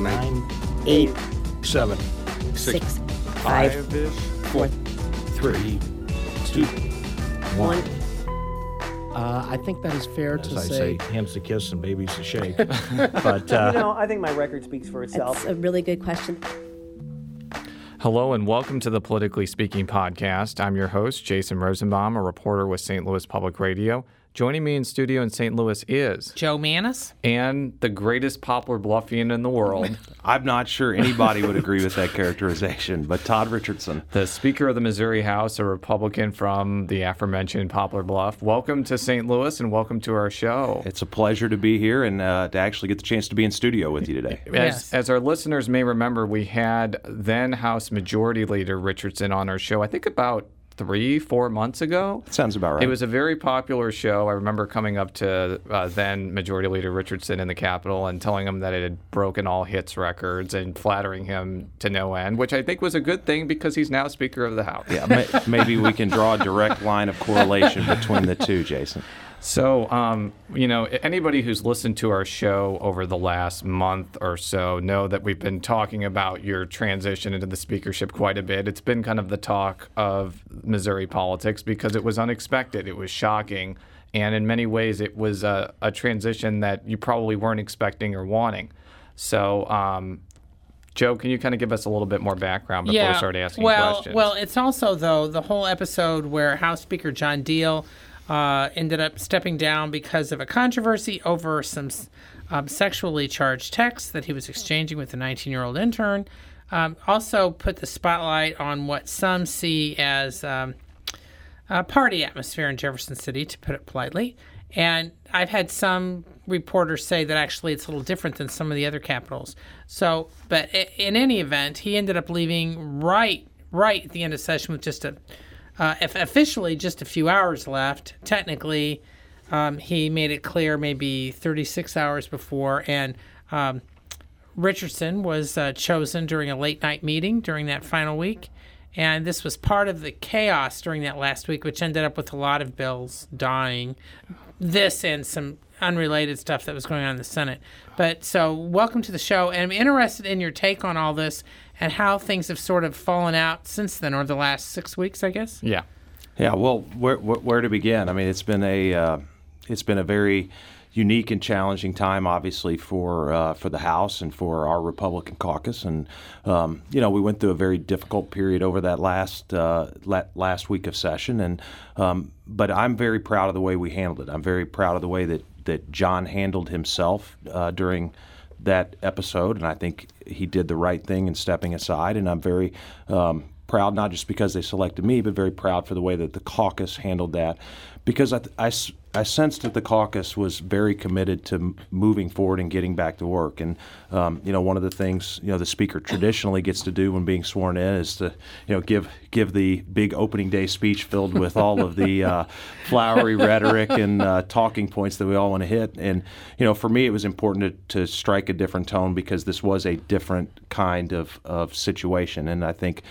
nine, eight, seven, six, five, Five-ish. four, three, two. one. Uh, I think that is fair As to I say. say, hands to kiss and babies to shake. but uh, You know, I think my record speaks for itself. That's a really good question. Hello and welcome to the Politically Speaking podcast. I'm your host, Jason Rosenbaum, a reporter with St. Louis Public Radio. Joining me in studio in St. Louis is Jo Mannies. and the greatest Poplar Bluffian in the world, I'm not sure anybody would agree with that characterization, but Todd Richardson. the Speaker of the Missouri House, a Republican from the aforementioned Poplar Bluff. Welcome to St. Louis and welcome to our show. It's a pleasure to be here and uh, to actually get the chance to be in studio with you today. As, Yes. as our listeners may remember, we had then House Majority Leader Richardson on our show, I think about three, four months ago. Sounds about right. It was a very popular show. I remember coming up to uh, then Majority Leader Richardson in the Capitol and telling him that it had broken all hits records and flattering him to no end, which I think was a good thing because he's now Speaker of the House. yeah, may, maybe we can draw a direct line of correlation between the two, Jason. So, um, you know, anybody who's listened to our show over the last month or so know that we've been talking about your transition into the speakership quite a bit. It's been kind of the talk of Missouri politics because it was unexpected, it was shocking, and in many ways, it was a, a transition that you probably weren't expecting or wanting. So, um, Jo, can you kind of give us a little bit more background before we start asking well, questions? Well, it's also though the whole episode where House Speaker John Diehl uh, ended up stepping down because of a controversy over some um, sexually charged texts that he was exchanging with a 19-year-old intern. Um, also, put the spotlight on what some see as um, a party atmosphere in Jefferson City, to put it politely. And I've had some reporters say that actually it's a little different than some of the other capitals. So, but in any event, he ended up leaving right, right at the end of session with just a, uh, if officially just a few hours left. Technically, um, he made it clear maybe 36 hours before, and um, Richardson was uh, chosen during a late night meeting during that final week. And this was part of the chaos during that last week, which ended up with a lot of bills dying. This and some unrelated stuff that was going on in the Senate. But so, welcome to the show. And I'm interested in your take on all this and how things have sort of fallen out since then, or the last six weeks, I guess. yeah. Yeah, well, where, where, where to begin? I mean, it's been a uh, it's been a very unique and challenging time, obviously for uh, for the House and for our Republican caucus, and um, you know we went through a very difficult period over that last uh, la- last week of session, and um, but I'm very proud of the way we handled it. I'm very proud of the way that that John handled himself uh, during that episode, and I think he did the right thing in stepping aside. And I'm very um, proud, not just because they selected me, but very proud for the way that the caucus handled that, because I I sensed that the caucus was very committed to moving forward and getting back to work. And um, you know, one of the things you know the speaker traditionally gets to do when being sworn in is to you know give give the big opening day speech filled with all of the uh, flowery rhetoric and uh, talking points that we all want to hit. And you know, for me, it was important to, to strike a different tone because this was a different kind of of situation. And I think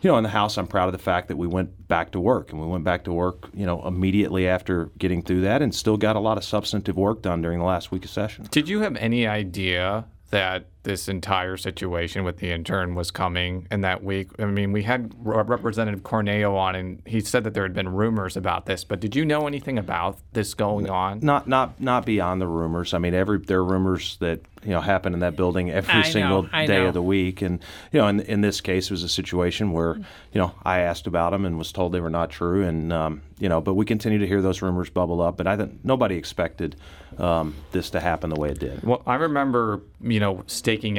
you know, in the House, I'm proud of the fact that we went back to work, and we went back to work, you know, immediately after getting through that, and still got a lot of substantive work done during the last week of session. Did you have any idea that this entire situation with the intern was coming in that week? I mean, we had Re- Representative Cornejo on, and he said that there had been rumors about this. But did you know anything about this going on? Not, not, not beyond the rumors. I mean, every there are rumors that you know happen in that building every I single I day know. of the week, and you know, in, in this case, it was a situation where you know I asked about them and was told they were not true, and um, you know, but we continue to hear those rumors bubble up. But I think nobody expected um, this to happen the way it did. Well, I remember, you know,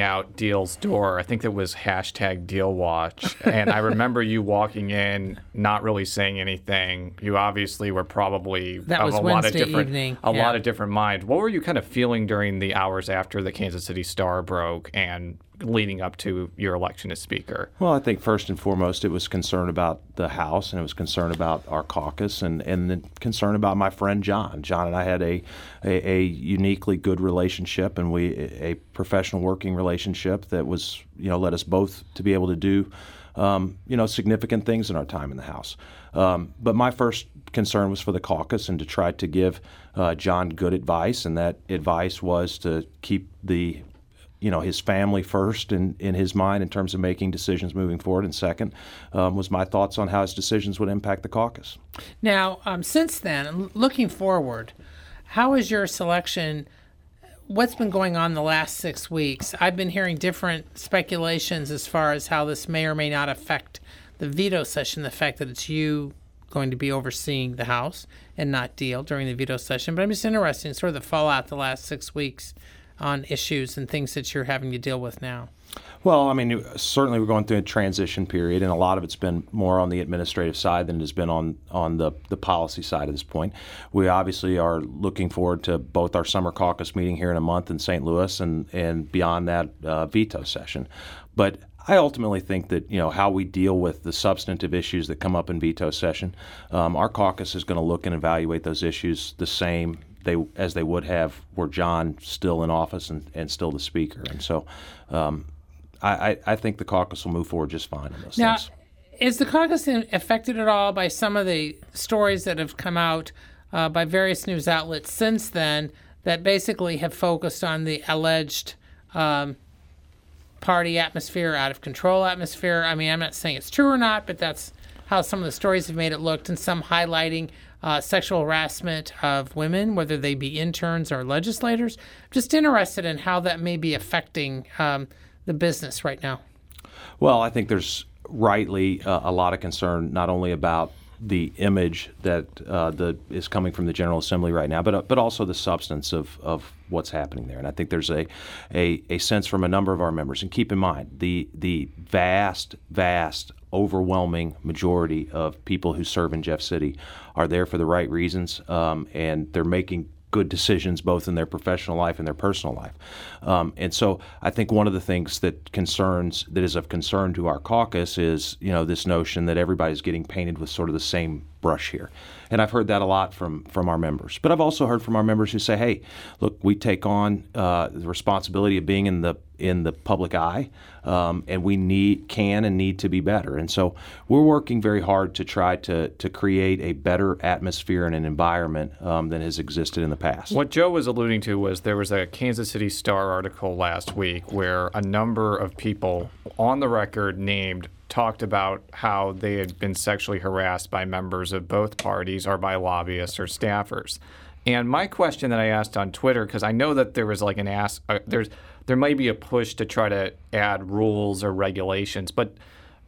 out Diehl's door. I think that was hashtag Diehl Watch, and I remember you walking in, not really saying anything. You obviously were probably That of was a lot of Wednesday different, evening, a yeah. lot of different minds. What were you kind of feeling during the hours after the Kansas City Star broke and leading up to your election as Speaker? Well, I think first and foremost, it was concern about the House, and it was concern about our caucus, and and then concern about my friend John. John and I had a a, a uniquely good relationship, and we a professional working relationship that was you know led us both to be able to do. Um, you know, significant things in our time in the House. Um, but my first concern was for the caucus and to try to give uh, John good advice, and that advice was to keep the you know his family first in, in his mind in terms of making decisions moving forward, and second um, was my thoughts on how his decisions would impact the caucus. Now, um, since then, looking forward, how is your selection? What's been going on the last six weeks? I've been hearing different speculations as far as how this may or may not affect the veto session. The fact that it's you going to be overseeing the House and not Diehl during the veto session. But I'm just interested in sort of the fallout the last six weeks on issues and things that you're having to deal with now. Well, I mean, certainly we're going through a transition period, and a lot of it's been more on the administrative side than it has been on on the the policy side at this point. We obviously are looking forward to both our summer caucus meeting here in a month in St. Louis, and and beyond that uh, veto session. But I ultimately think that you know how we deal with the substantive issues that come up in veto session. Um, our caucus is going to look and evaluate those issues the same they as they would have were John still in office and, and still the speaker. And so, um, I, I, I think the caucus will move forward just fine on those Now, things. is the caucus affected at all by some of the stories that have come out uh, by various news outlets since then that basically have focused on the alleged um, party atmosphere, out of control atmosphere? I mean, I'm not saying it's true or not, but that's how some of the stories have made it look, and some highlighting uh, sexual harassment of women, whether they be interns or legislators. Just interested in how that may be affecting um, the business right now. Well, I think there's rightly uh, a lot of concern not only about the image that uh, the is coming from the General Assembly right now, but uh, but also the substance of, of what's happening there. And I think there's a, a a sense from a number of our members. And keep in mind the the vast vast overwhelming majority of people who serve in Jeff City are there for the right reasons, um, and they're making good decisions both in their professional life and their personal life. Um, and so I think one of the things that concerns that is of concern to our caucus is you know this notion that everybody's getting painted with sort of the same brush here. And I've heard that a lot from from our members. But I've also heard from our members who say, "Hey, look, we take on uh, the responsibility of being in the in the public eye, um, and we need can and need to be better." And so we're working very hard to try to to create a better atmosphere and an environment um, than has existed in the past. What Jo was alluding to was there was a Kansas City Star article last week where a number of people on the record named talked about how they had been sexually harassed by members of both parties or by lobbyists or staffers. And my question that I asked on Twitter, because I know that there was like an ask, uh, there's there might be a push to try to add rules or regulations, but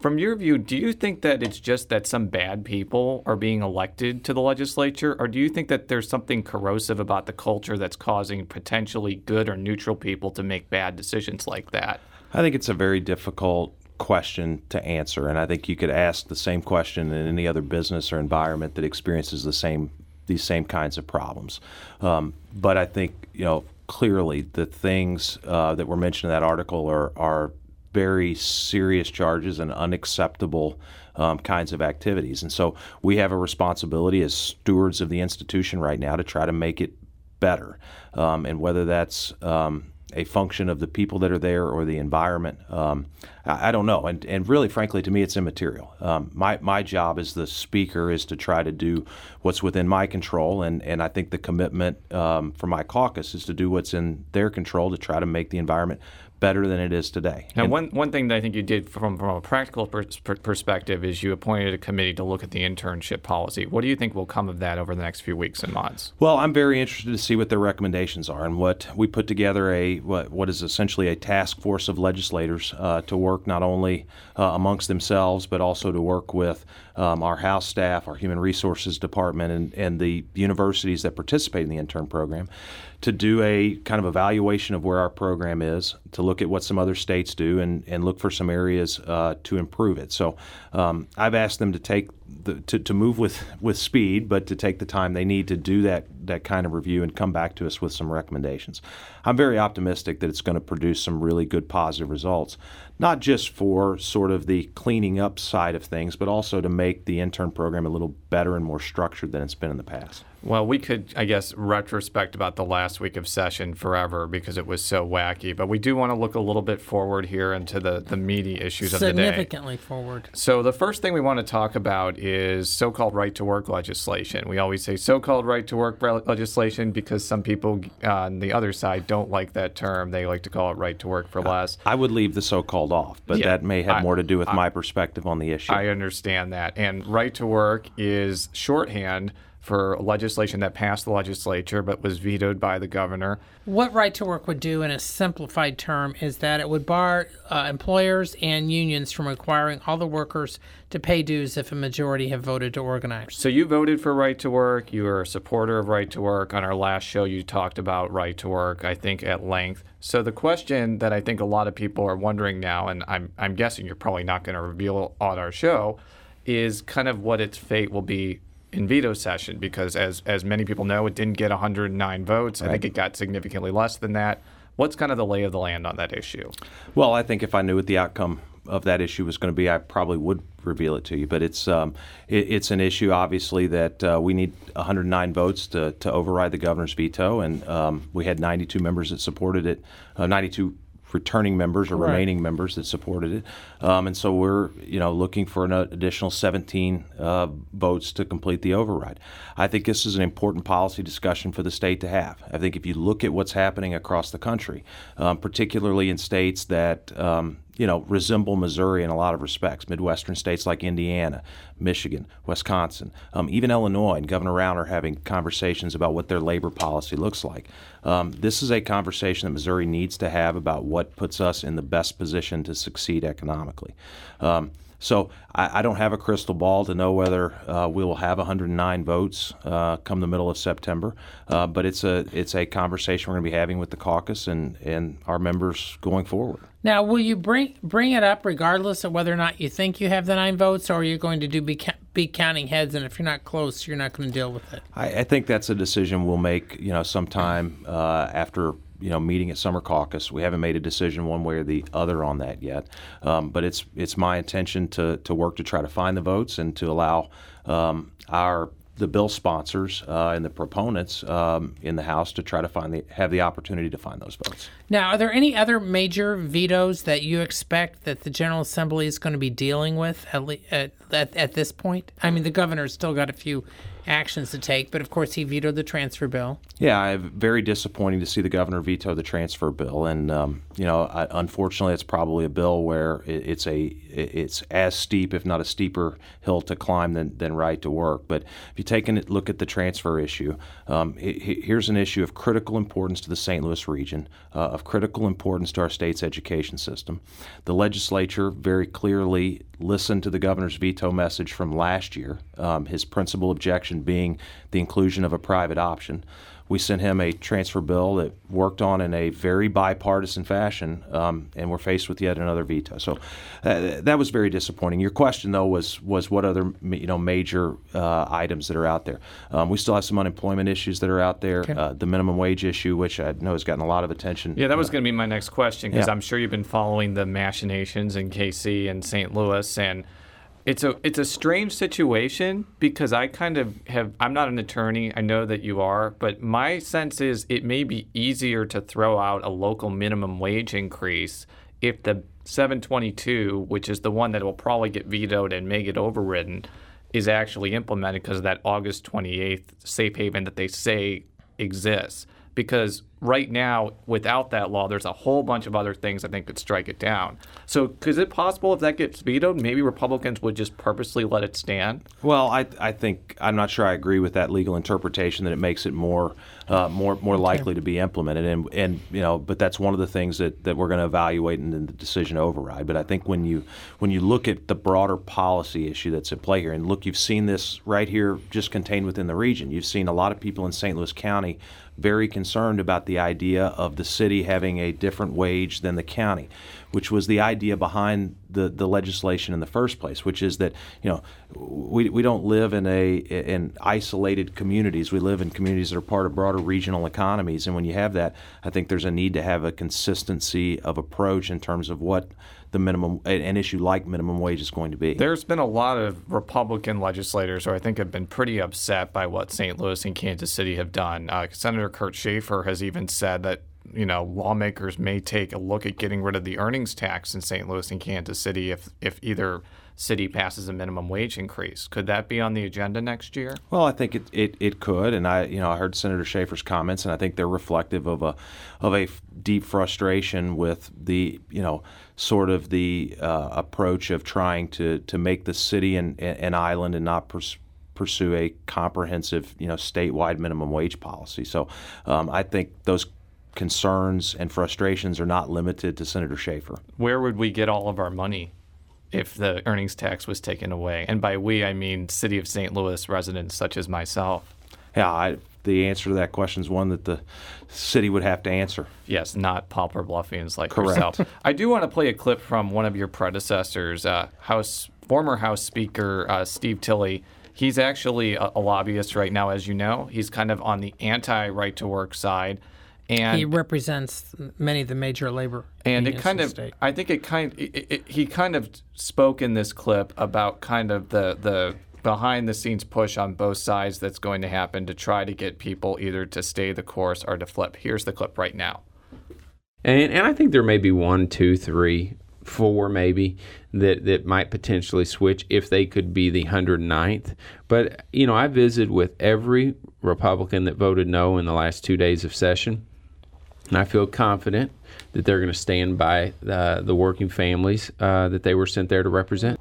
from your view, do you think that it's just that some bad people are being elected to the legislature, or do you think that there's something corrosive about the culture that's causing potentially good or neutral people to make bad decisions like that? I think it's a very difficult question to answer, and I think you could ask the same question in any other business or environment that experiences the same these same kinds of problems. Um, but I think you know clearly the things uh, that were mentioned in that article are are very serious charges and unacceptable um, kinds of activities. And so we have a responsibility as stewards of the institution right now to try to make it better. Um, and whether that's um, a function of the people that are there or the environment, um, I, I, don't know. And, and really, frankly, to me, it's immaterial. Um, my, my job as the speaker is to try to do what's within my control. And, and I think the commitment um, for my caucus is to do what's in their control to try to make the environment better than it is today. Now, And- one, one thing that I think you did from, from a practical per- perspective is you appointed a committee to look at the internship policy. What do you think will come of that over the next few weeks and months? Well, I'm very interested to see what their recommendations are and what we put together a what, what is essentially a task force of legislators uh, to work not only uh, amongst themselves but also to work with um, our House staff, our Human Resources Department, and, and the universities that participate in the intern program to do a kind of evaluation of where our program is, to look at what some other states do, and, and look for some areas uh, to improve it. So um, I've asked them to take to, to move with, with speed, but to take the time they need to do that that kind of review and come back to us with some recommendations. I'm very optimistic that it's going to produce some really good positive results, not just for sort of the cleaning up side of things, but also to make the intern program a little better and more structured than it's been in the past. Well, we could, I guess, retrospect about the last week of session forever because it was so wacky. But we do want to look a little bit forward here into the, the meaty issues of the day. Significantly forward. So the first thing we want to talk about is so called right to work legislation. We always say so called right to work re- legislation because some people uh, on the other side don't like that term. They like to call it right to work for less. I would leave the so-called off, but Yeah, that may have I- more to do with my perspective on the issue. I understand that. And right to work is shorthand for legislation that passed the legislature but was vetoed by the governor. What right to work would do in a simplified term is that it would bar uh, employers and unions from requiring all the workers to pay dues if a majority have voted to organize. So you voted for right to work. You are a supporter of right to work. On our last show, you talked about right to work, I think, at length. So the question that I think a lot of people are wondering now, and I'm, I'm guessing you're probably not going to reveal on our show, is kind of what its fate will be in veto session because as as many people know, it didn't get 109 votes. I think it got significantly less than that. What's kind of the lay of the land on that issue? Well, I think if I knew what the outcome of that issue was going to be, I probably would reveal it to you. But it's um, it, it's an issue, obviously, that uh, we need 109 votes to, to override the governor's veto, and um, we had 92 members that supported it, uh, 92 returning members or Right. remaining members that supported it, um, and so we're you know looking for an additional 17 uh, votes to complete the override. I think this is an important policy discussion for the state to have. I think if you look at what's happening across the country, um, particularly in states that um, you know, resemble Missouri in a lot of respects. Midwestern states like Indiana, Michigan, Wisconsin, um, even Illinois, and Governor Rauner are having conversations about what their labor policy looks like. Um, this is a conversation that Missouri needs to have about what puts us in the best position to succeed economically. Um, so I, I don't have a crystal ball to know whether uh, we will have 109 votes uh, come the middle of September, uh, but it's a it's a conversation we're going to be having with the caucus and, and our members going forward. Now, will you bring bring it up regardless of whether or not you think you have the nine votes, or are you going to do be, be counting heads? And if you're not close, you're not going to deal with it. I, I think that's a decision we'll make, you know, sometime uh, after you know meeting at summer caucus. We haven't made a decision one way or the other on that yet, um, but it's it's my intention to to work to try to find the votes and to allow um, our the bill sponsors uh, and the proponents um, in the House to try to find the have the opportunity to find those votes. Now, are there any other major vetoes that you expect that the General Assembly is going to be dealing with at, le- at, at, at this point? I mean, the governor's still got a few actions to take, but of course he vetoed the transfer bill. Yeah, I'm very disappointing to see the governor veto the transfer bill, and um, you know, I, unfortunately, it's probably a bill where it, it's a it's as steep, if not a steeper, hill to climb than, than right to work. But if you take a look at the transfer issue, um, he- he- here's an issue of critical importance to the St. Louis region, uh, of critical importance to our state's education system. The legislature very clearly listened to the governor's veto message from last year, um, his principal objection being the inclusion of a private option. We sent him a transfer bill that worked on in a very bipartisan fashion, um, and we're faced with yet another veto. So uh, that was very disappointing. Your question, though, was was what other you know major uh, items that are out there? Um, we still have some unemployment issues that are out there. Uh, the minimum wage issue, which I know has gotten a lot of attention. Yeah, that was going to be my next question because Yeah. I'm sure you've been following the machinations in KC and St. Louis, and it's a it's a strange situation because I kind of have I'm not an attorney. I know that you are, but my sense is it may be easier to throw out a local minimum wage increase if the 722, which is the one that will probably get vetoed and may get overridden, is actually implemented because of that August 28th safe haven that they say exists. Because right now, without that law, there's a whole bunch of other things I think could strike it down. So, is it possible if that gets vetoed, maybe Republicans would just purposely let it stand? Well, I, I think I'm not sure I agree with that legal interpretation that it makes it more uh, more more likely to be implemented, and and you know, but that's one of the things that, that we're going to evaluate in, the decision override. But I think when you when you look at the broader policy issue that's at play here, and look, you've seen this right here, just contained within the region. You've seen a lot of people in St. Louis County very concerned about the idea of the city having a different wage than the county, which was the idea behind the, the legislation in the first place, which is that you know we, we don't live in a in isolated communities. We live in communities that are part of broader regional economies, and when you have that, I think there's a need to have a consistency of approach in terms of what the minimum an issue like minimum wage is going to be. There's been a lot of Republican legislators who I think have been pretty upset by what St. Louis and Kansas City have done. Uh, Senator Kurt Schaefer has even said that you know, lawmakers may take a look at getting rid of the earnings tax in St. Louis and Kansas City if if either city passes a minimum wage increase. Could that be on the agenda next year? Well, I think it, it, it could, and I you know I heard Senator Schaefer's comments, and I think they're reflective of a of a f- deep frustration with the you know sort of the uh, approach of trying to to make the city an, an island and not pers- pursue a comprehensive you know statewide minimum wage policy. So um, I think those concerns and frustrations are not limited to Senator Schaefer. Where would we get all of our money if the earnings tax was taken away? And by we, I mean City of St. Louis residents such as myself. Yeah, I, the answer to that question is one that the city would have to answer. Yes, not pauper bluffians like Correct. yourself. I do want to play a clip from one of your predecessors, uh, House former House Speaker uh, Steve Tilley. He's actually a, a lobbyist right now, as you know. He's kind of on the anti-right to work side, and He represents many of the major labor and it kind of state. i think it kind it, it, he kind of spoke in this clip about kind of the the behind the scenes push on both sides that's going to happen to try to get people either to stay the course or to flip here's the clip right now And, and I think there may be one, two, three, four, maybe that, that might potentially switch if they could be the 109th. But, you know, I visited with every Republican that voted no in the last two days of session. And I feel confident that they're going to stand by the, the working families uh, that they were sent there to represent.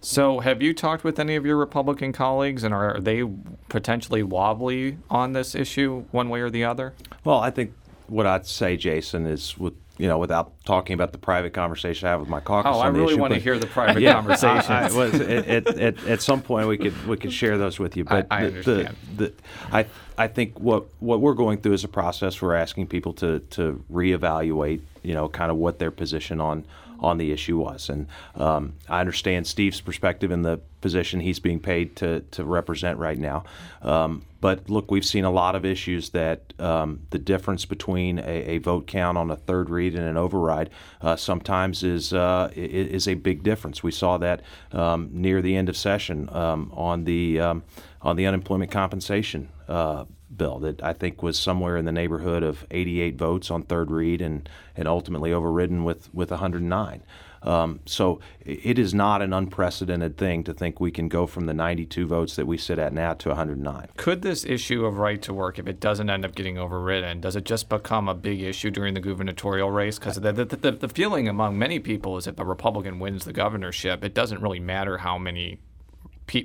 So have you talked with any of your republican colleagues and are they potentially wobbly on this issue one way or the other Well, I think what I'd say, Jason, is with you know, without talking about the private conversation I have with my caucus. oh i the really issue, want to hear the private yeah, conversations I, I was, at, at, at, some point we could we could share those with you, but I the, the, understand. the, I I think what what we're going through is a process. We're asking people to to reevaluate, you know, kind of what their position on on the issue was, and um, I understand Steve's perspective in the position he's being paid to to represent right now. Um, but look, we've seen a lot of issues that um, the difference between a, a vote count on a third read and an override uh, sometimes is uh, is a big difference. We saw that um, near the end of session um, on the um, on the unemployment compensation uh, bill that I think was somewhere in the neighborhood of 88 votes on third read and and ultimately overridden with with 109. Um, so it is not an unprecedented thing to think we can go from the 92 votes that we sit at now to 109. Could this issue of right to work, if it doesn't end up getting overridden, does it just become a big issue during the gubernatorial race? Because the, the, the, the feeling among many people is if a Republican wins the governorship, it doesn't really matter how many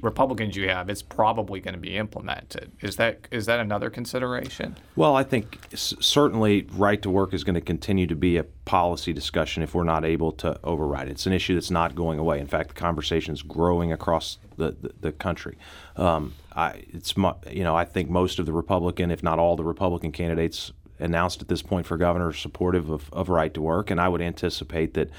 Republicans you have; it's probably going to be implemented. Is that is that another consideration? Well, I think certainly right to work is going to continue to be a policy discussion if we're not able to override it. It's an issue that's not going away. In fact, the conversation is growing across the, the, the country. Um, I, it's mu- you know I think most of the Republican, if not all the Republican candidates announced at this point for governor are supportive of, of right to work, and I would anticipate that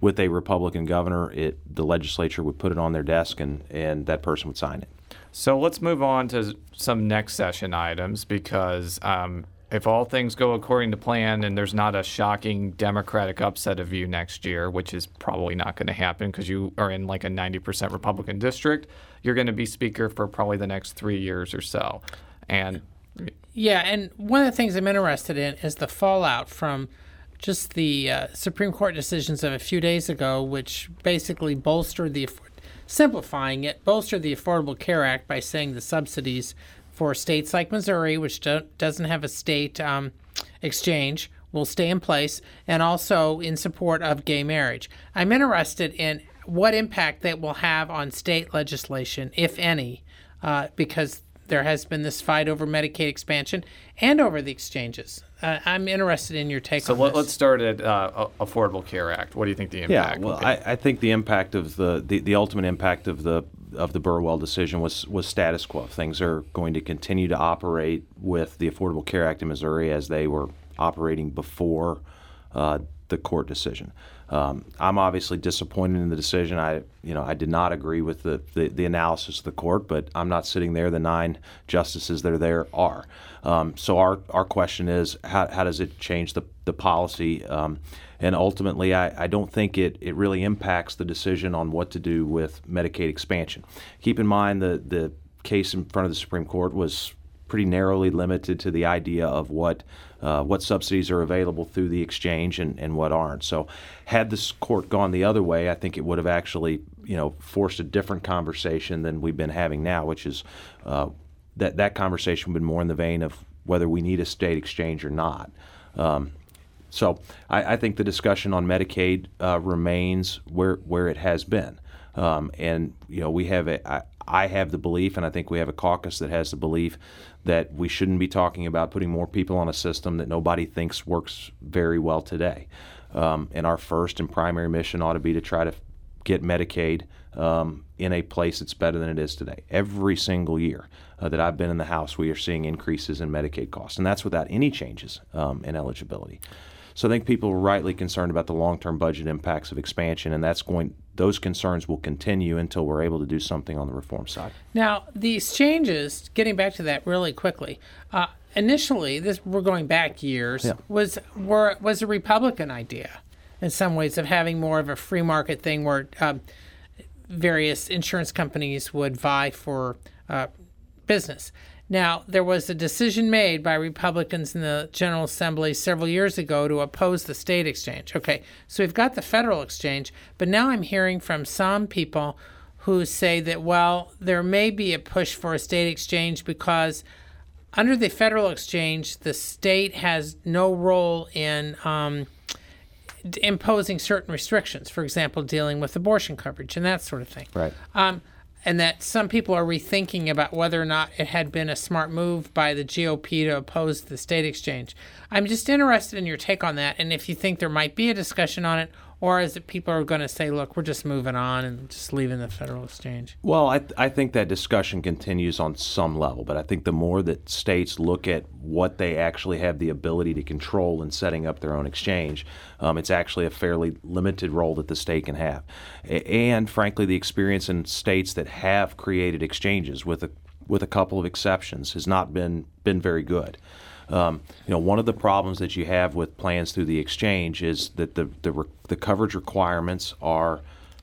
with a Republican governor, it the legislature would put it on their desk and, and that person would sign it. So let's move on to some next session items because um, if all things go according to plan and there's not a shocking Democratic upset of you next year, which is probably not going to happen because you are in like a 90% Republican district, you're going to be Speaker for probably the next three years or so. And Yeah, and one of the things I'm interested in is the fallout from just the uh, Supreme Court decisions of a few days ago, which basically bolstered the, simplifying it, bolstered the Affordable Care Act by saying the subsidies for states like Missouri, which doesn't have a state um, exchange, will stay in place, and also in support of gay marriage. I'm interested in what impact that will have on state legislation, if any, uh, because there has been this fight over Medicaid expansion and over the exchanges. Uh, I'm interested in your take so on let, this. let's start at uh, Affordable Care Act. What do you think the impact Yeah, well, will be? I, I think the impact of the, the, the ultimate impact of the of the Burwell decision was was status quo. Things are going to continue to operate with the Affordable Care Act in Missouri as they were operating before uh, the court decision. Um, I'm obviously disappointed in the decision. I, you know, I did not agree with the, the, the analysis of the court, but I'm not sitting there. The nine justices that are there are. Um, so our, our question is, how, how does it change the, the policy? Um, and ultimately, I, I don't think it, it really impacts the decision on what to do with Medicaid expansion. Keep in mind the, the case in front of the Supreme Court was pretty narrowly limited to the idea of what uh, what subsidies are available through the exchange and, and what aren't. So, had this court gone the other way, I think it would have actually you know forced a different conversation than we've been having now, which is uh, that that conversation would been more in the vein of whether we need a state exchange or not. Um, so I, I, think the discussion on Medicaid uh, remains where where it has been, um, and you know we have a. I, I have the belief, and I think we have a caucus that has the belief that we shouldn't be talking about putting more people on a system that nobody thinks works very well today. Um, and our first and primary mission ought to be to try to get Medicaid um, in a place that's better than it is today. Every single year uh, that I've been in the House, we are seeing increases in Medicaid costs, and that's without any changes um, in eligibility. So I think people are rightly concerned about the long-term budget impacts of expansion, and that's going. Those concerns will continue until we're able to do something on the reform side. Now, these changes, getting back to that really quickly. Uh, initially, this we're going back years yeah. was were was a Republican idea in some ways of having more of a free market thing where um, various insurance companies would vie for uh, business. Now, there was a decision made by Republicans in the General Assembly several years ago to oppose the state exchange. Okay, so we've got the federal exchange, but now I'm hearing from some people who say that, well, there may be a push for a state exchange because under the federal exchange, the state has no role in. Um, imposing certain restrictions, for example, dealing with abortion coverage and that sort of thing. Right. Um, and that some people are rethinking about whether or not it had been a smart move by the GOP to oppose the state exchange. I'm just interested in your take on that, and if you think there might be a discussion on it, or is it people are going to say, look, we're just moving on and just leaving the federal exchange? Well, I, th- I think that discussion continues on some level, but I think the more that states look at what they actually have the ability to control in setting up their own exchange, um, it's actually a fairly limited role that the state can have. And frankly, the experience in states that have created exchanges, with a, with a couple of exceptions, has not been, been very good. Um, you know, one of the problems that you have with plans through the exchange is that the the, the coverage requirements are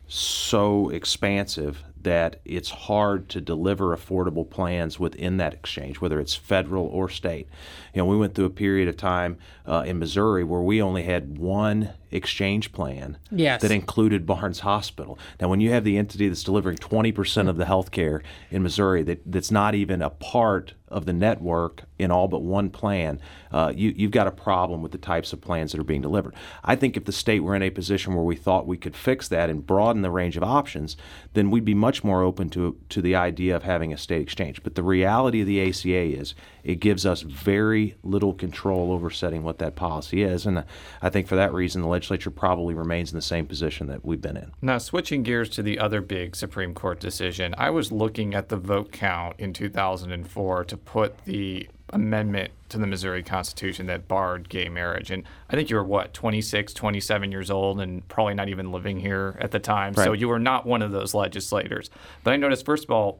so expansive that it's hard to deliver affordable plans within that exchange, whether it's federal or state. You know, we went through a period of time uh, in Missouri where we only had one exchange plan yes. that included Barnes Hospital. Now, when you have the entity that's delivering 20% of the health care in Missouri that, that's not even a part of the network in all but one plan, uh, you, you've got a problem with the types of plans that are being delivered. I think if the state were in a position where we thought we could fix that and broaden the range of options, then we'd be much more open to, to the idea of having a state exchange. But the reality of the ACA is it gives us very little control over setting what that policy is. And uh, I think for that reason, the legislature probably remains in the same position that we've been in. Now, switching gears to the other big Supreme Court decision, I was looking at the vote count in 2004 to put the amendment to the Missouri Constitution that barred gay marriage. And I think you were, what, 26, 27 years old and probably not even living here at the time. Right. So you were not one of those legislators. But I noticed, first of all,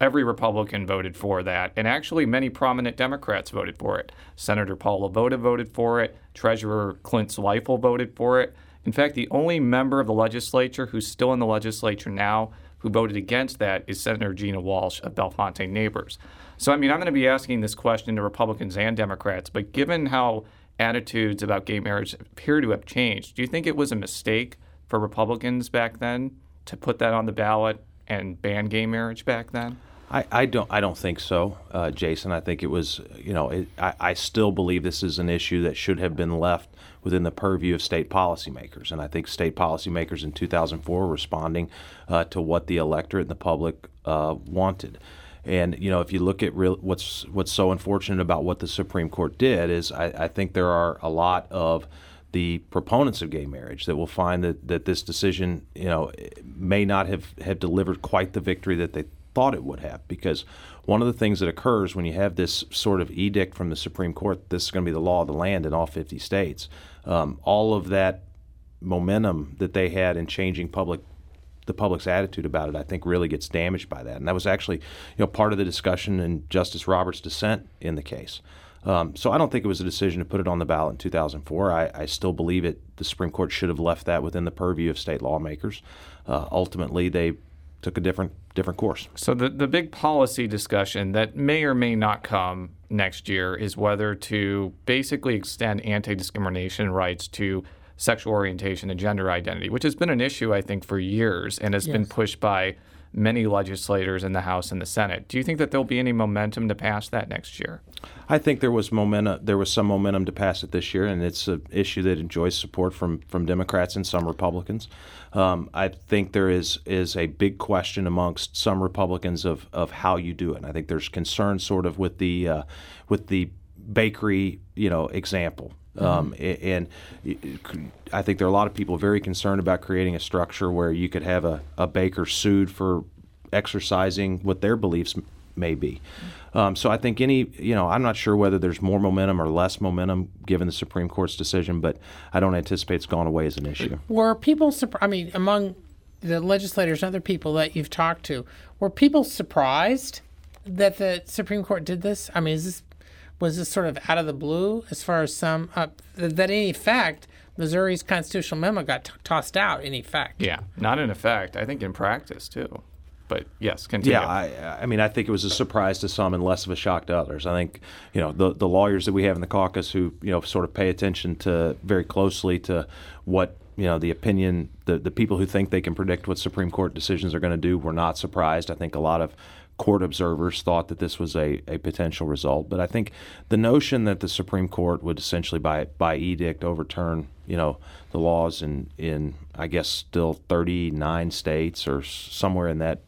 every Republican voted for that, and actually many prominent Democrats voted for it. Senator Paul LeVota voted for it. Treasurer Clint Zweifel voted for it. In fact, the only member of the legislature who's still in the legislature now who voted against that is Senator Gina Walsh of Bellefontaine Neighbors. So, I mean, I'm going to be asking this question to Republicans and Democrats, but given how attitudes about gay marriage appear to have changed, do you think it was a mistake for Republicans back then to put that on the ballot and ban gay marriage back then? I, I don't I don't think so, uh, Jason. I think it was you know it, I, I still believe this is an issue that should have been left within the purview of state policymakers, and I think state policymakers in 2004 were responding uh, to what the electorate and the public uh, wanted. And you know, if you look at real, what's what's so unfortunate about what the Supreme Court did is I, I think there are a lot of the proponents of gay marriage that will find that, that this decision, you know, may not have, have delivered quite the victory that they thought it would have. Because one of the things that occurs when you have this sort of edict from the Supreme Court, this is going to be the law of the land in all 50 states, um, all of that momentum that they had in changing public the public's attitude about it, I think, really gets damaged by that. And that was actually, you know, part of the discussion in Justice Roberts' dissent in the case. Um, so I don't think it was a decision to put it on the ballot in 2004. I, I, still believe it. The Supreme Court should have left that within the purview of state lawmakers. Uh, ultimately, they took a different different course. So the the big policy discussion that may or may not come next year is whether to basically extend anti-discrimination rights to sexual orientation and gender identity, which has been an issue I think for years and has been pushed by many legislators in the House and the Senate. Do you think that there'll be any momentum to pass that next year? I think there was momentum. There was some momentum to pass it this year, and it's an issue that enjoys support from from Democrats and some Republicans. Um, I think there is is a big question amongst some Republicans of of how you do it. And I think there's concern sort of with the uh, with the bakery, you know, example. Um, and I think there are a lot of people very concerned about creating a structure where you could have a, a baker sued for exercising what their beliefs may be. Um, so I think any, you know, I'm not sure whether there's more momentum or less momentum given the Supreme Court's decision, but I don't anticipate it's gone away as an issue. Were people? I mean, among the legislators and other people that you've talked to, were people surprised that the Supreme Court did this? I mean, is this was this sort of out of the blue as far as some uh, that in effect Missouri's constitutional memo got t- tossed out in effect? Yeah, not in effect. I think in practice too. But yes, continue. Yeah, I, I mean, I think it was a surprise to some and less of a shock to others. I think, you know, the the lawyers that we have in the caucus who, you know, sort of pay attention to very closely to what you know the opinion, the the people who think they can predict what Supreme Court decisions are going to do were not surprised. I think a lot of court observers thought that this was a, a potential result. But I think the notion that the Supreme Court would essentially by by edict overturn, you know, the laws in in I guess still 39 states or somewhere in that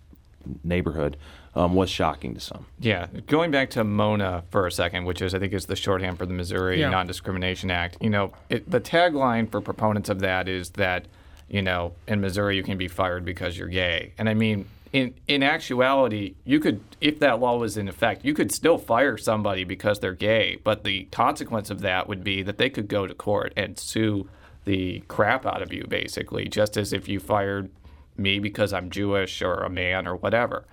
neighborhood um, was shocking to some. Yeah, going back to Mona for a second, which is I think is the shorthand for the Missouri Yeah. Non-Discrimination Act. You know, it, the tagline for proponents of that is that you know in Missouri you can be fired because you're gay, and I mean. In, in actuality, you could, if that law was in effect, you could still fire somebody because they're gay. But the consequence of that would be that they could go to court and sue the crap out of you, basically, just as if you fired me because I'm Jewish or a man or whatever.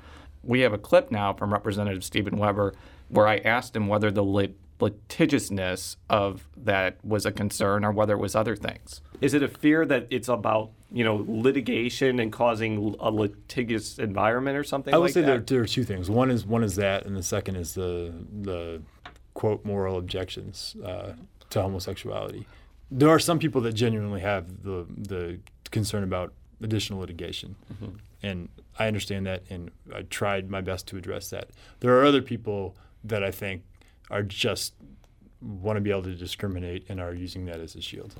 We have a clip now from Representative Stephen Webber where I asked him whether the lit- litigiousness of that was a concern or whether it was other things. Is it a fear that it's about you know litigation and causing a litigious environment or something I would like say there, there are two things. One is one is that, and the second is the the quote moral objections uh, to homosexuality. There are some people that genuinely have the the concern about additional litigation, and I understand that, and I tried my best to address that. There are other people that I think are just want to be able to discriminate and are using that as a shield.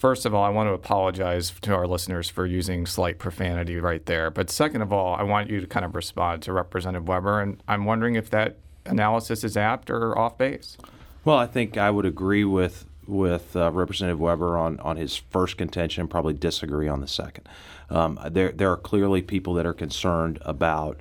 First of all, I want to apologize to our listeners for using slight profanity right there. But second of all, I want you to kind of respond to Representative Webber, and I'm wondering if that analysis is apt or off base. Well, I think I would agree with with uh, Representative Webber on, on his first contention, and probably disagree on the second. Um, there there are clearly people that are concerned about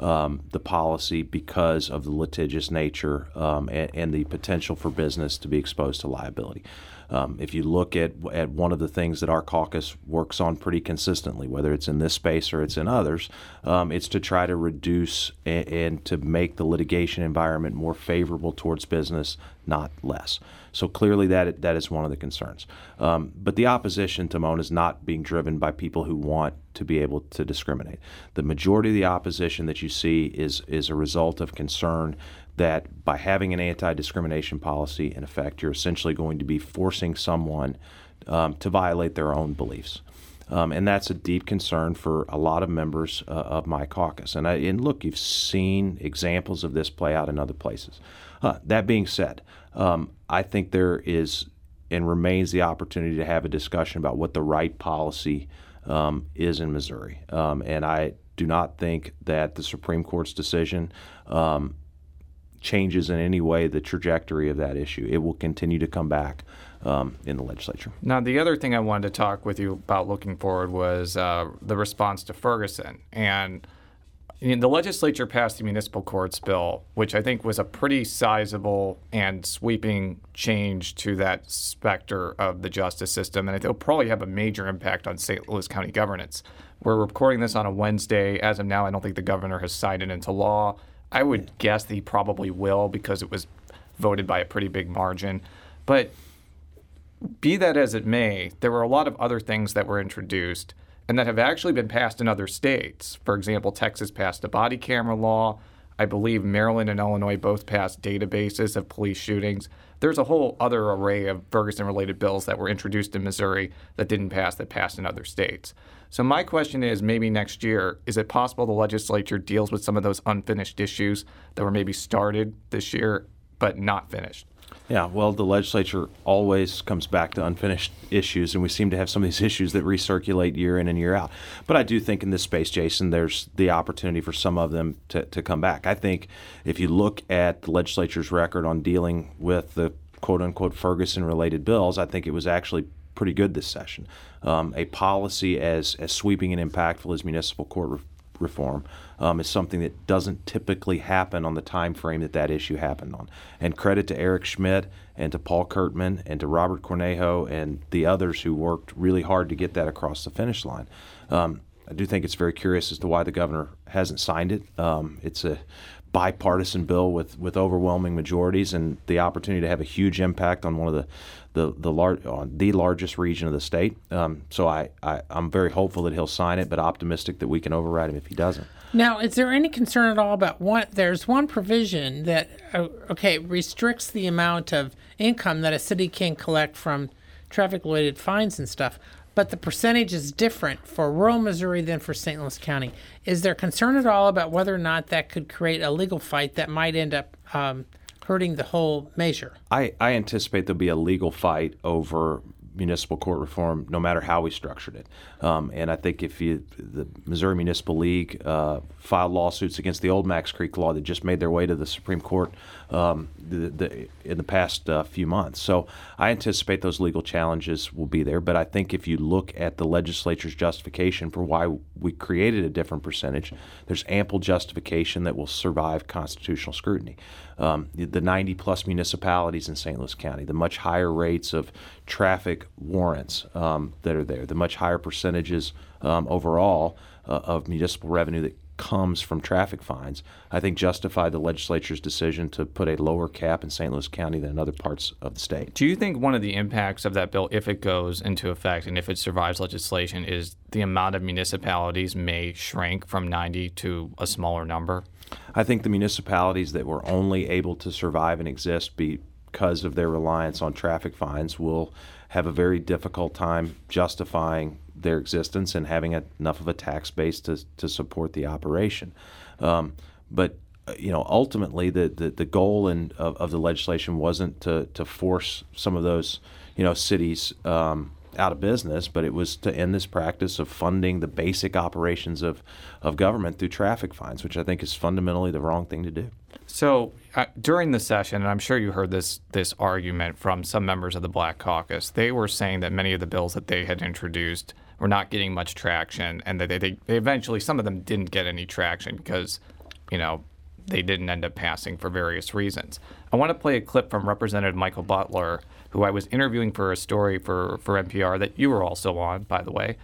um, the policy because of the litigious nature um, and, and the potential for business to be exposed to liability. Um, if you look at at one of the things that our caucus works on pretty consistently, whether it's in this space or it's in others, um, it's to try to reduce and, and to make the litigation environment more favorable towards business, not less. So clearly, that that is one of the concerns. Um, but the opposition to Mona is not being driven by people who want to be able to discriminate. The majority of the opposition that you see is is a result of concern that by having an anti-discrimination policy in effect, you're essentially going to be forcing someone um, to violate their own beliefs. Um, and that's a deep concern for a lot of members uh, of my caucus. And, I, and look, you've seen examples of this play out in other places. Uh, that being said, um, I think there is and remains the opportunity to have a discussion about what the right policy um, is in Missouri. Um, and I do not think that the Supreme Court's decision um, changes in any way the trajectory of that issue. It will continue to come back um, in the legislature. Now, the other thing I wanted to talk with you about looking forward was uh, the response to Ferguson. And the legislature passed the municipal courts bill, which I think was a pretty sizable and sweeping change to that specter of the justice system. And it'll probably have a major impact on St. Louis County governance. We're recording this on a Wednesday. As of now, I don't think the governor has signed it into law. I would guess that he probably will because it was voted by a pretty big margin. But be that as it may, there were a lot of other things that were introduced. and that have actually been passed in other states. For example, Texas passed a body camera law. I believe Maryland and Illinois both passed databases of police shootings. There's a whole other array of Ferguson related bills that were introduced in Missouri that didn't pass, that passed in other states. So, my question is maybe next year, is it possible the legislature deals with some of those unfinished issues that were maybe started this year but not finished? Yeah, well, the legislature always comes back to unfinished issues, and we seem to have some of these issues that recirculate year in and year out. But I do think in this space, Jason, there's the opportunity for some of them to, to come back. I think if you look at the legislature's record on dealing with the quote unquote Ferguson related bills, I think it was actually pretty good this session. Um, a policy as, as sweeping and impactful as municipal court re- reform um, is something that doesn't typically happen on the time frame that that issue happened on. And credit to Eric Schmitt and to Paul Curtman and to Robert Cornejo and the others who worked really hard to get that across the finish line. Um, I do think it's very curious as to why the governor hasn't signed it. Um, it's a bipartisan bill with, with overwhelming majorities and the opportunity to have a huge impact on one of the the the lar- on the largest region of the state. Um, so I, I I'm very hopeful that he'll sign it, but optimistic that we can override him if he doesn't. Now, is there any concern at all about one? There's one provision that, uh, okay, restricts the amount of income that a city can collect from traffic-related fines and stuff, but the percentage is different for rural Missouri than for St. Louis County. Is there concern at all about whether or not that could create a legal fight that might end up um, hurting the whole measure? I, I anticipate there'll be a legal fight over municipal court reform, no matter how we structured it. Um, and I think if you, the Missouri Municipal League uh, filed lawsuits against the old Macks Creek law that just made their way to the Supreme Court um, the, the, in the past uh, few months. So I anticipate those legal challenges will be there. But I think if you look at the legislature's justification for why we created a different percentage, there's ample justification that will survive constitutional scrutiny. Um, the, the 90 plus municipalities in St. Louis County, the much higher rates of traffic warrants um, that are there, the much higher percentages um, overall uh, of municipal revenue that comes from traffic fines, I think justify the legislature's decision to put a lower cap in St. Louis County than in other parts of the state. Do you think one of the impacts of that bill, if it goes into effect and if it survives legislation, is the amount of municipalities may shrink from 90 to a smaller number? I think the municipalities that were only able to survive and exist because of their reliance on traffic fines will have a very difficult time justifying their existence and having a, enough of a tax base to, to support the operation. Um, but uh, you know, ultimately, the, the, the goal in, of, of the legislation wasn't to, to force some of those, you know, cities um, out of business, but it was to end this practice of funding the basic operations of, of government through traffic fines, which I think is fundamentally the wrong thing to do. So uh, during the session, and I'm sure you heard this this argument from some members of the Black Caucus, they were saying that many of the bills that they had introduced were not getting much traction, and that they, they, they eventually some of them didn't get any traction because, you know, they didn't end up passing for various reasons. I want to play a clip from Representative Michael Butler, who I was interviewing for a story for, for NPR that you were also on, by the way,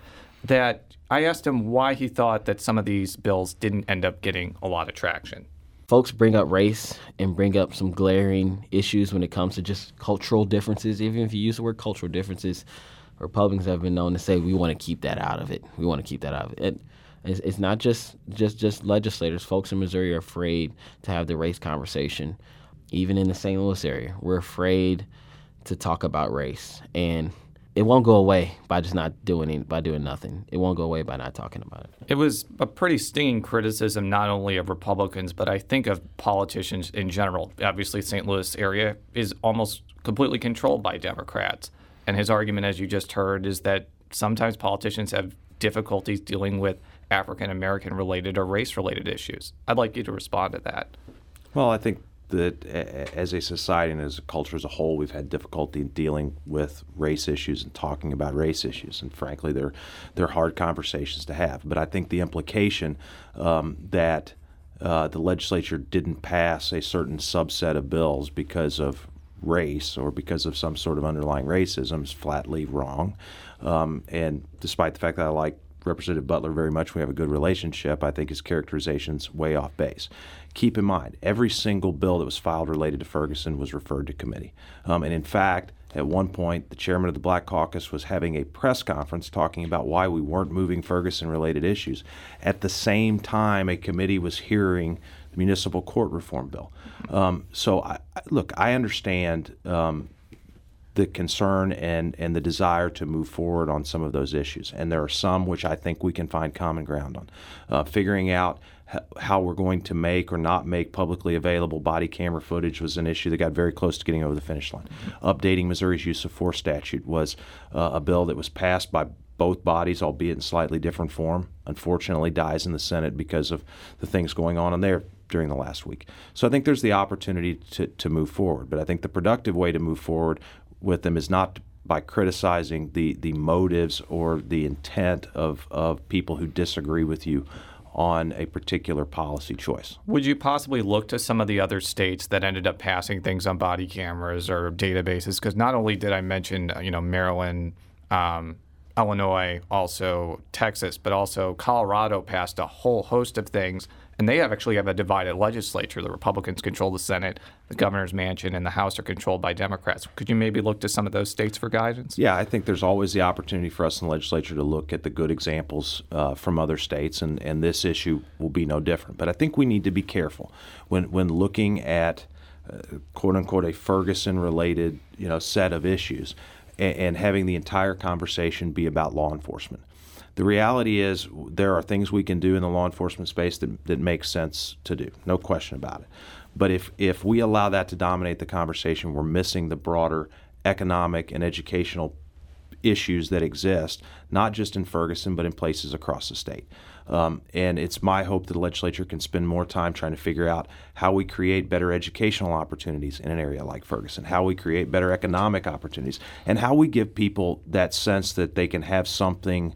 that I asked him why he thought that some of these bills didn't end up getting a lot of traction. Folks bring up race and bring up some glaring issues when it comes to just cultural differences. Even if you use the word cultural differences, Republicans have been known to say we want to keep that out of it. We want to keep that out of it. And it's, it's not just just just legislators. Folks in Missouri are afraid to have the race conversation. Even in the St. Louis area, we're afraid to talk about race, and it won't go away by just not doing it, by doing nothing. It won't go away by not talking about it. It was a pretty stinging criticism, not only of Republicans, but I think of politicians in general. Obviously, St. Louis area is almost completely controlled by Democrats, and his argument, as you just heard, is that sometimes politicians have difficulties dealing with African American related or race related issues. I'd like you to respond to that. Well, I think that as a society and as a culture as a whole, we've had difficulty dealing with race issues and talking about race issues. And frankly, they're they're hard conversations to have. But I think the implication um, that uh, the legislature didn't pass a certain subset of bills because of race or because of some sort of underlying racism is flatly wrong. Um, and despite the fact that I like Representative Butler very much, we have a good relationship, I think his characterization's way off base. Keep in mind, every single bill that was filed related to Ferguson was referred to committee. Um, and in fact, At one point, the chairman of the Black Caucus was having a press conference talking about why we weren't moving Ferguson related issues. At the same time, a committee was hearing municipal court reform bill. Um, so, I, look, I understand um, the concern and, and the desire to move forward on some of those issues. And there are some which I think we can find common ground on. Uh, figuring out how we're going to make or not make publicly available body camera footage was an issue that got very close to getting over the finish line. Updating Missouri's use of force statute was uh, a bill that was passed by both bodies, albeit in slightly different form. Unfortunately, dies in the Senate because of the things going on in there during the last week. So I think there's the opportunity to, to move forward. But I think the productive way to move forward with them is not by criticizing the, the motives or the intent of, of people who disagree with you on a particular policy choice. Would you possibly look to some of the other states that ended up passing things on body cameras or databases? Because not only did I mention, you know, Maryland, um, Illinois, also Texas, but also Colorado passed a whole host of things, and they have actually have a divided legislature. The Republicans control the Senate, the governor's mansion, and the House are controlled by Democrats. Could you maybe look to some of those states for guidance? Yeah, I think there's always the opportunity for us in the legislature to look at the good examples uh, from other states, and, and this issue will be no different. But I think we need to be careful when when looking at uh, quote unquote a Ferguson related you know set of issues, and, and having the entire conversation be about law enforcement. The reality is there are things we can do in the law enforcement space that, that make sense to do, no question about it. But if, if we allow that to dominate the conversation, we're missing the broader economic and educational issues that exist, not just in Ferguson, but in places across the state. Um, and it's my hope that the legislature can spend more time trying to figure out how we create better educational opportunities in an area like Ferguson, how we create better economic opportunities, and how we give people that sense that they can have something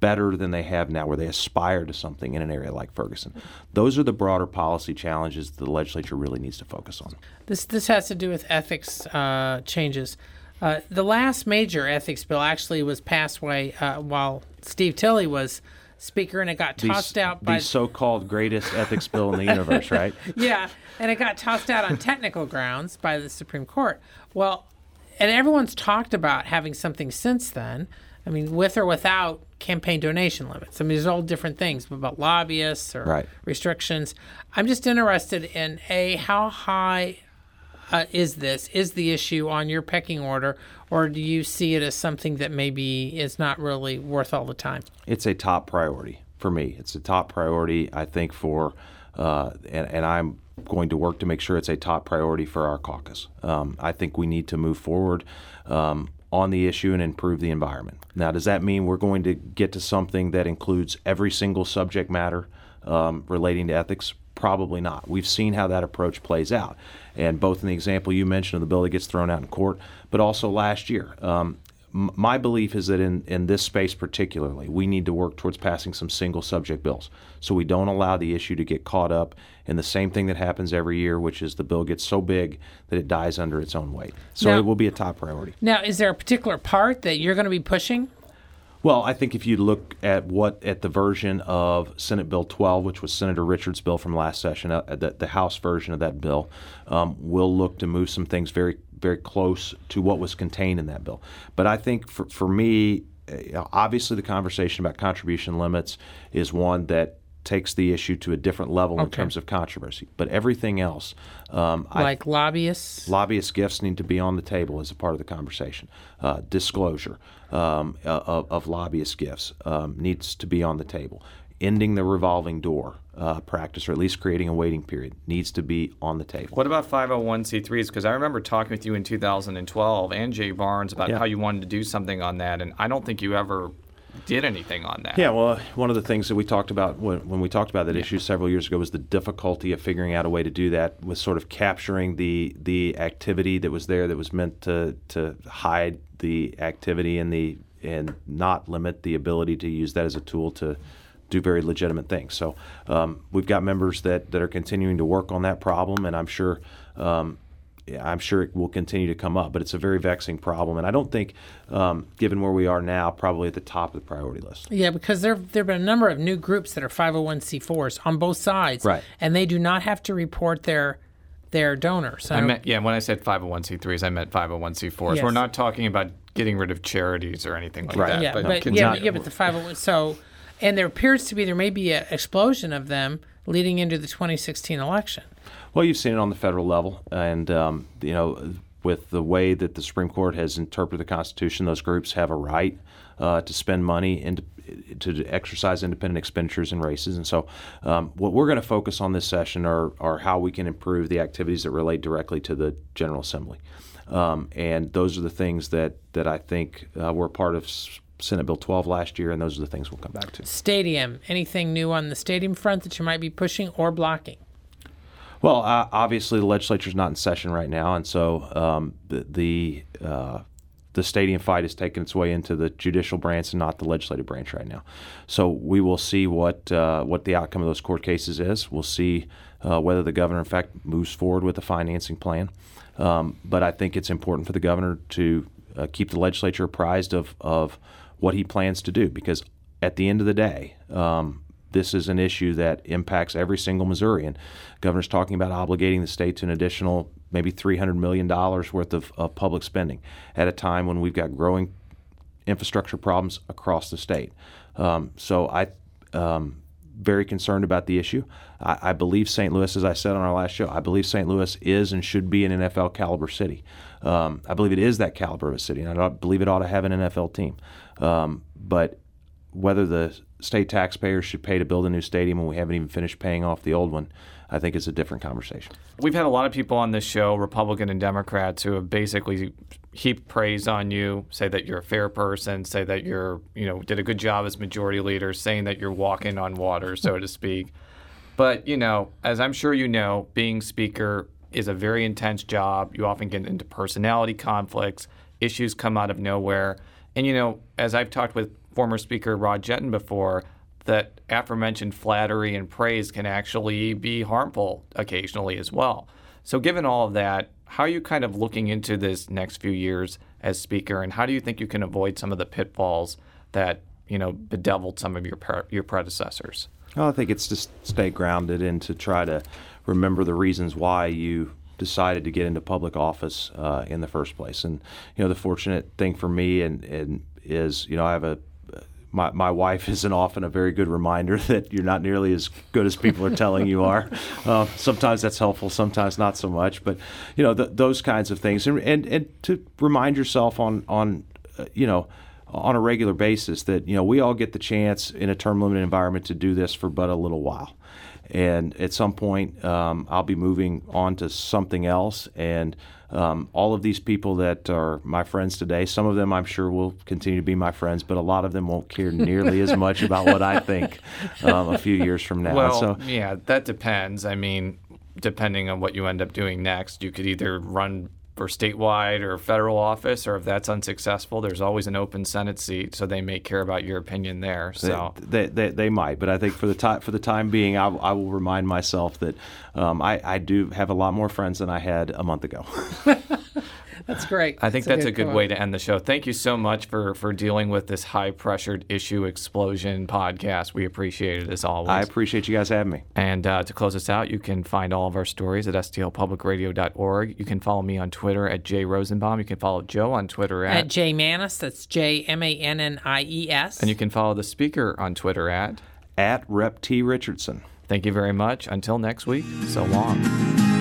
better than they have now, where they aspire to something in an area like Ferguson. Those are the broader policy challenges that the legislature really needs to focus on. This this has to do with ethics uh, changes. Uh, the last major ethics bill actually was passed by, uh, while Steve Tilley was speaker, and it got The, tossed out by the so-called greatest ethics bill in the universe, right? yeah, and it got tossed out on technical grounds by the Supreme Court. Well, and everyone's talked about having something since then. I mean, with or without campaign donation limits. I mean, there's all different things about lobbyists or Right. restrictions. I'm just interested in a how high uh, is this? Is the issue on your pecking order, or do you see it as something that maybe is not really worth all the time? it's a top priority for me. It's a top priority, I think, for, uh, and, and I'm going to work to make sure it's a top priority for our caucus. Um, I think we need to move forward um, on the issue and improve the environment. Now, does that mean we're going to get to something that includes every single subject matter um, relating to ethics? Probably not. We've seen how that approach plays out, and both in the example you mentioned of the bill that gets thrown out in court, but also last year. Um, m- my belief is that in, in this space particularly, we need to work towards passing some single subject bills so we don't allow the issue to get caught up in the same thing that happens every year, which is the bill gets so big that it dies under its own weight. So Now- it will be a top priority. Now, is there a particular part that you're going to be pushing? Well, I think if you look at what at the version of Senate Bill 12, which was Senator Richards' bill from last session, uh, the, the House version of that bill, um, we'll look to move some things very, very close to what was contained in that bill. But I think for, for me, uh, obviously, the conversation about contribution limits is one that takes the issue to a different level in terms of controversy. But everything else, um, I Like lobbyists? lobbyist gifts need to be on the table as a part of the conversation. Uh, disclosure um, uh, of, of lobbyist gifts um, needs to be on the table. Ending the revolving door uh, practice, or at least creating a waiting period, needs to be on the table. What about 501c3s? Because I remember talking with you in 2012 and Jay Barnes about Yeah. how you wanted to do something on that, and I don't think you ever did anything on that. Yeah, well, one of the things that we talked about when, when we talked about that issue several years ago was the difficulty of figuring out a way to do that with sort of capturing the the activity that was there that was meant to to hide the activity and the and not limit the ability to use that as a tool to do very legitimate things. So um, we've got members that, that are continuing to work on that problem, and I'm sure um, yeah, I'm sure it will continue to come up, but it's a very vexing problem. And I don't think, um, given where we are now, probably at the top of the priority list. Yeah, because there there have been a number of new groups that are 501c4s on both sides, Right. And they do not have to report their their donors. I meant, yeah, when I said 501c3s, I meant 501c4s. Yes. We're not talking about getting rid of charities or anything like Right. that. yeah, but but, can- yeah, but, yeah, but the 501. So, and there appears to be there may be an explosion of them leading into the 2016 election. Well, you've seen it on the federal level, and um, you know, with the way that the Supreme Court has interpreted the Constitution, those groups have a right uh, to spend money and to exercise independent expenditures in races. And so, um, what we're going to focus on this session are, are how we can improve the activities that relate directly to the General Assembly. Um, and those are the things that, that I think uh, were part of Senate Bill 12 last year, and those are the things we'll come back to. Stadium. Anything new on the stadium front that you might be pushing or blocking? Well, uh, obviously the legislature is not in session right now, and so um, the the, uh, the stadium fight has taken its way into the judicial branch and not the legislative branch right now. So we will see what uh, what the outcome of those court cases is. We'll see uh, whether the governor, in fact, moves forward with a financing plan. Um, but I think it's important for the governor to uh, keep the legislature apprised of of what he plans to do, because at the end of the day. Um, this is an issue that impacts every single Missourian. Governor's talking about obligating the state to an additional maybe $300 million worth of, of public spending at a time when we've got growing infrastructure problems across the state. Um, so I um, very concerned about the issue. I, I believe St. Louis, as I said on our last show, I believe St. Louis is and should be an NFL caliber city. Um, I believe it is that caliber of a city, and I believe it ought to have an NFL team. Um, but whether the state taxpayers should pay to build a new stadium when we haven't even finished paying off the old one, I think is a different conversation. We've had a lot of people on this show, Republican and Democrats, who have basically heaped praise on you, say that you're a fair person, say that you're, you know, did a good job as majority leader, saying that you're walking on water, so to speak. But, you know, as I'm sure you know, being speaker is a very intense job. You often get into personality conflicts, issues come out of nowhere. And, you know, as I've talked with former Speaker Rod Jetton before, that aforementioned flattery and praise can actually be harmful occasionally as well. So, given all of that, how are you kind of looking into this next few years as Speaker, and how do you think you can avoid some of the pitfalls that you know bedeviled some of your your predecessors? Well, I think it's to stay grounded and to try to remember the reasons why you decided to get into public office uh, in the first place. And you know, the fortunate thing for me and, and is you know I have a my, my wife isn't often a very good reminder that you're not nearly as good as people are telling you are. Uh, sometimes that's helpful, sometimes not so much. But you know th- those kinds of things, and, and and to remind yourself on on uh, you know on a regular basis that you know we all get the chance in a term limited environment to do this for but a little while. And at some point, um, I'll be moving on to something else. And um, all of these people that are my friends today, some of them I'm sure will continue to be my friends, but a lot of them won't care nearly as much about what I think um, a few years from now. Well, so, yeah, that depends. I mean, depending on what you end up doing next, you could either run for statewide or federal office, or if that's unsuccessful, there's always an open Senate seat, so they may care about your opinion there. So they, they, they might, but I think for the time for the time being, I, I will remind myself that um, I, I do have a lot more friends than I had a month ago. That's great. I think That's that's, a good quote. way to end the show. Thank you so much for for dealing with this high pressured issue explosion podcast. We appreciate it as always. I appreciate you guys having me. And uh, to close us out, you can find all of our stories at stlpublicradio.org. You can follow me on Twitter at Jay Rosenbaum. You can follow Jo on Twitter at, At J Mannies, that's J M A N N I E S. and you can follow the speaker on Twitter at At Rep T Richardson. Thank you very much. Until next week, so long.